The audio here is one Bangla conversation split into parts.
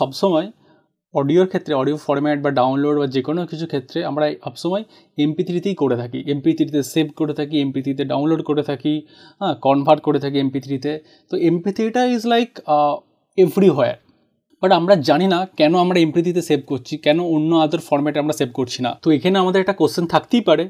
সবসময় অডিওর ক্ষেত্রে, অডিও ফরম্যাট বা ডাউনলোড বা যে কোনো কিছু ক্ষেত্রে আমরা সবসময় এমপি থ্রিতেই করে থাকি। এমপি থ্রিতে সেভ করে থাকি, এমপি থ্রিতে ডাউনলোড করে থাকি হ্যাঁ কনভার্ট করে থাকি এমপি থ্রিতে। তো এমপি থ্রিটা ইজ লাইক এভরিহোয়ার বাট আমরা জানি না কেন আমরা এমপি থ্রিতে সেভ করছি, কেন অন্য আদার ফরম্যাটে আমরা সেভ করছি না। তো এখানে আমাদের একটা কোশ্চেন থাকতেই পারে।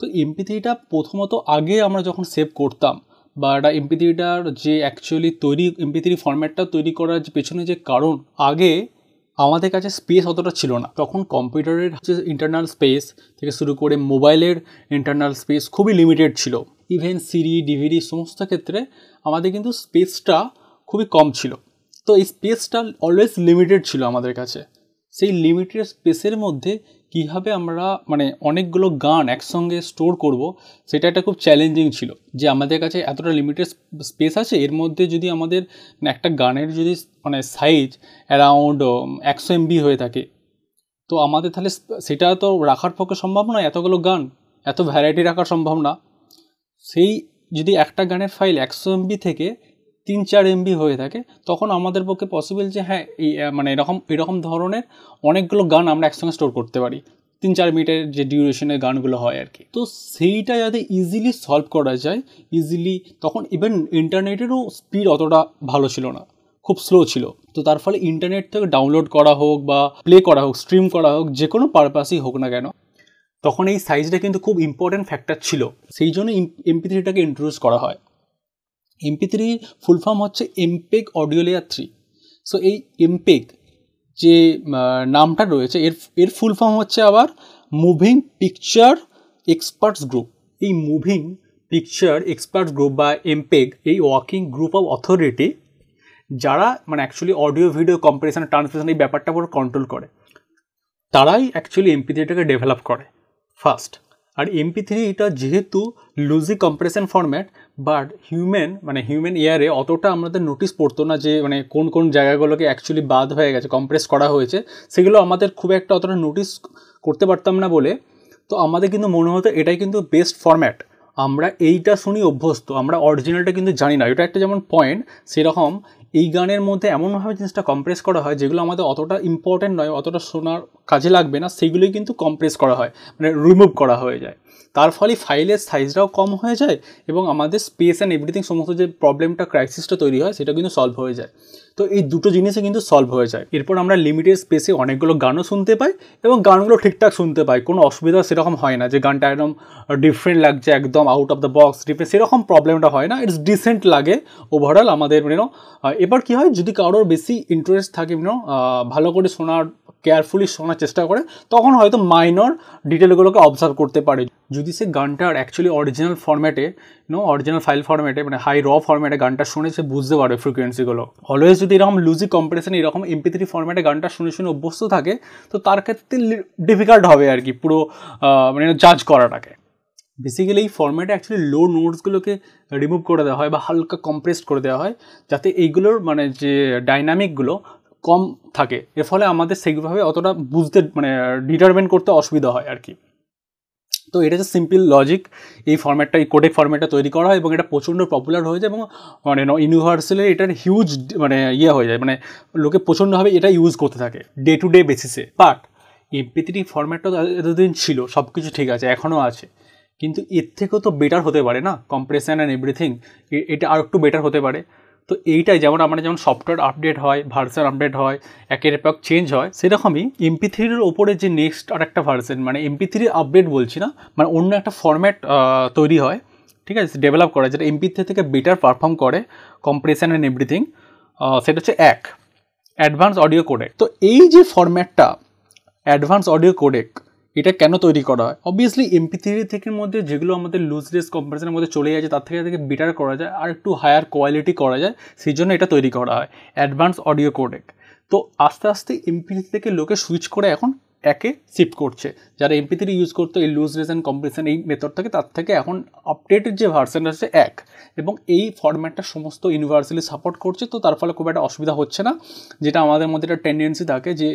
তো এমপি থ্রিটা প্রথমত আগে আমরা যখন সেভ করতাম বা একটা এমপি থ্রিটার যে অ্যাকচুয়ালি তৈরি এমপি থ্রি ফরম্যাটটা তৈরি করার যে পেছনে যে কারণ, আগে আমাদের কাছে স্পেস অতটা ছিল না। তখন কম্পিউটারের যে ইন্টারনাল স্পেস থেকে শুরু করে মোবাইলের ইন্টারনাল স্পেস খুবই লিমিটেড ছিল। ইভেন সিরি ডিভিডি সমস্ত ক্ষেত্রে আমাদের কিন্তু স্পেসটা খুবই কম ছিল। তো এই স্পেসটা অলওয়েজ লিমিটেড ছিল আমাদের কাছে। সেই লিমিটেড স্পেসের মধ্যে কীভাবে আমরা মানে অনেকগুলো গান একসঙ্গে স্টোর করব, সেটা একটা খুব চ্যালেঞ্জিং ছিল। যে আমাদের কাছে এতটা লিমিটেড স্পেস আছে, এর মধ্যে যদি আমাদের একটা গানের যদি মানে সাইজ অ্যারাউন্ড একশো এমবি হয়ে থাকে, তো আমাদের তাহলে সেটা তো রাখার পক্ষে সম্ভব নয়, এতগুলো গান, এত ভ্যারাইটি রাখা সম্ভব না। সেই যদি একটা গানের ফাইল একশো এমবি থেকে তিন চার এমবি হয়ে থাকে, তখন আমাদের পক্ষে পসিবল যে হ্যাঁ এই মানে এরকম এরকম ধরনের অনেকগুলো গান আমরা একসঙ্গে স্টোর করতে পারি। তিন চার মিনিটের যে ডিউরেশনের গানগুলো হয় আর কি। তো সেইটা যাতে ইজিলি সলভ করা যায় ইজিলি তখন ইভেন ইন্টারনেটেরও স্পিড অতটা ভালো ছিল না, খুব স্লো ছিল। তো তার ফলে ইন্টারনেট থেকে ডাউনলোড করা হোক বা প্লে করা হোক স্ট্রিম করা হোক, যে কোনো পারপাসই হোক না কেন, তখন এই সাইজটা কিন্তু খুব ইম্পর্ট্যান্ট ফ্যাক্টর ছিল। সেই জন্য এমপি থ্রিটাকে ইন্ট্রোডিউস করা হয়। এমপি থ্রি ফুল ফর্ম হচ্ছে MPEG audio layer three so এই এমপেক যে নামটা রয়েছে, এর এর ফুল ফর্ম হচ্ছে আবার মুভিং পিকচার এক্সপার্টস গ্রুপ এই মুভিং পিকচার এক্সপার্টস গ্রুপ বা এমপেগ এই ওয়ার্কিং গ্রুপ অফ অথরিটি যারা মানে actually audio video comparison translation এই ব্যাপারটা পুরো কন্ট্রোল করে। তারাই অ্যাকচুয়ালি এমপি থ্রিটাকে ডেভেলপ করে। ফার্স্ট আর এমপি থ্রি এটা যেহেতু lossy compression format but human মানে হিউম্যান ইয়ারে অতটা আমাদের নোটিস পড়তো না যে মানে কোন কোন জায়গাগুলোকে অ্যাকচুয়ালি বাদ হয়ে গেছে কম্প্রেস করা হয়েছে, সেগুলো আমাদের খুব একটা অতটা নোটিস করতে পারতাম না বলে। তো আমাদের কিন্তু মনে হতো এটাই কিন্তু বেস্ট ফরম্যাট আমরা এইটা শুনি অভ্যস্ত, আমরা অরিজিনালটা কিন্তু জানি না। এটা একটা যেমন পয়েন্ট সেরকম এই গানের মধ্যে এমনভাবে জিনিসটা কম্প্রেস করা হয় যেগুলো আমাদের অতটা ইম্পর্টেন্ট নয়, অতটা শোনার কাজে লাগবে না সেগুলোই কিন্তু কম্প্রেস করা হয় মানে রিমুভ করা হয়ে যায়। তার ফলে ফাইলের সাইজটাও কম হয়ে যায় এবং আমাদের স্পেস অ্যান্ড এভরিথিং সমস্ত যে প্রবলেমটা ক্রাইসিসটা তৈরি হয়, সেটা কিন্তু সলভ হয়ে যায়। তো এই দুটো জিনিসে কিন্তু সলভ হয়ে যায়। এরপর আমরা লিমিটেড স্পেসে অনেকগুলো গানও শুনতে পাই এবং গানগুলো ঠিকঠাক শুনতে পাই। কোনো অসুবিধা সেরকম হয় না যে গানটা একদম ডিফারেন্ট লাগছে, একদম out of the box different সেরকম প্রবলেমটা হয় না। ইটস ডিসেন্ট লাগে ওভারঅল আমাদের ইউনো এবার কী হয়, যদি কারোর বেশি ইন্টারেস্ট থাকে ইউনো ভালো করে শোনার কেয়ারফুলি শোনার চেষ্টা করে, তখন হয়তো মাইনর ডিটেলগুলোকে অবজার্ভ করতে পারে। যদি সে গানটার অ্যাকচুয়ালি অরিজিনাল ফর্ম্যাটে নো অরিজিনাল ফাইল ফর্ম্যাটে মানে হাই র ফর্ম্যাটে গানটা শুনে সে বুঝতে পারে ফ্রিকোয়েন্সিগুলো অলওয়েজ যদি এরকম লুজি কম্পারিশন এরকম এমপি থ্রি ফর্ম্যাটে গানটা শুনে শুনে অভ্যস্ত থাকে, তো তার ক্ষেত্রে ডিফিকাল্ট হবে আর কি পুরো মানে জাজ করাটাকে। বেসিক্যালি এই ফর্ম্যাটে অ্যাকচুয়ালি লো নোটসগুলোকে রিমুভ করে দেওয়া হয় বা হালকা কম্প্রেসড করে দেওয়া হয়, যাতে এইগুলোর মানে যে ডাইনামিকগুলো কম থাকে। এর ফলে আমাদের সেইভাবে অতটা বুঝতে মানে ডিটারমেন্ট করতে অসুবিধা হয় আর কি। তো এটা হচ্ছে সিম্পল লজিক এই ফর্ম্যাটটা এই কোডেক ফর্ম্যাটটা তৈরি করা হয় এবং এটা প্রচণ্ড পপুলার হয়ে যায় এবং মানে ইউনিভার্সালে এটার হিউজ মানে ইয়ে হয়ে যায়। মানে লোকে প্রচণ্ডভাবে এটা ইউজ করতে থাকে ডে টু ডে বেসিসে বাট এমপি থ্রি ফর্ম্যাটটা এতদিন ছিল সব কিছু ঠিক আছে, এখনও আছে। কিন্তু এর থেকেও তো বেটার হতে পারে না। কম্প্রেশন অ্যান্ড এভরিথিং এটা আর একটু বেটার হতে পারে। তো এইটাই যেমন আমরা যেমন সফটওয়্যার আপডেট হয় ভার্সন আপডেট হয়, একের পর চেঞ্জ হয়, সেরকমই এমপি থ্রির ওপরে যে নেক্সট আর একটা ভার্সন মানে এমপি থ্রি আপডেট বলছি না মানে অন্য একটা ফর্ম্যাট তৈরি হয়, ঠিক আছে ডেভেলপ করা যেটা এমপি থ্রি থেকে বেটার পারফর্ম করে কম্প্রেশন অ্যান্ড এভরিথিং সেটা হচ্ছে এক অ্যাডভান্স অডিও কোডেক তো এই যে ফর্ম্যাটটা অ্যাডভান্স অডিও কোডেক এটা কেন তৈরি করা হয়? অবভিয়াসলি এমপি থ্রি থেকে মধ্যে যেগুলো আমাদের লুজ রেস কম্পারিজনের মধ্যে চলে যাচ্ছে, তার থেকে থেকে বেটার করা যায় আর একটু হায়ার কোয়ালিটি করা যায়, সেই জন্য এটা তৈরি করা হয় অ্যাডভান্স অডিও কোডেক তো আস্তে আস্তে এমপি থেকে লোকে সুইচ করে এখন একে শিফট করছে। যারা এমপি থ্রি ইউজ করতো, এই লুজ রেস অ্যান্ড কম্পিটিশন এই মেথড থেকে, তার থেকে এখন আপডেটেড যে ভার্সন আছে এক। এবং এই ফরম্যাটটা সমস্ত ইউনিভার্সালি সাপোর্ট করছে, তো তার ফলে খুব একটা অসুবিধা হচ্ছে না। যেটা আমাদের মধ্যে একটা টেন্ডেন্সি থাকে যে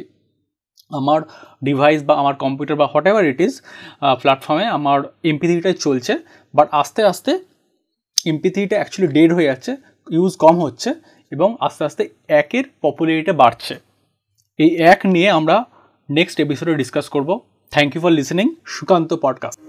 আমার ডিভাইস বা আমার কম্পিউটার বা হোয়াট এভার ইট ইজ প্ল্যাটফর্মে আমার এমপি থ্রিটাই চলছে বাট আস্তে আস্তে এমপি থ্রিটা অ্যাকচুয়ালি ডেড হয়ে যাচ্ছে ইউজ কম হচ্ছে, এবং আস্তে আস্তে একের পপুলারিটি বাড়ছে। এই এক নিয়ে আমরা নেক্সট এপিসোডে ডিসকাস করব। Thank you for listening Sukanta podcast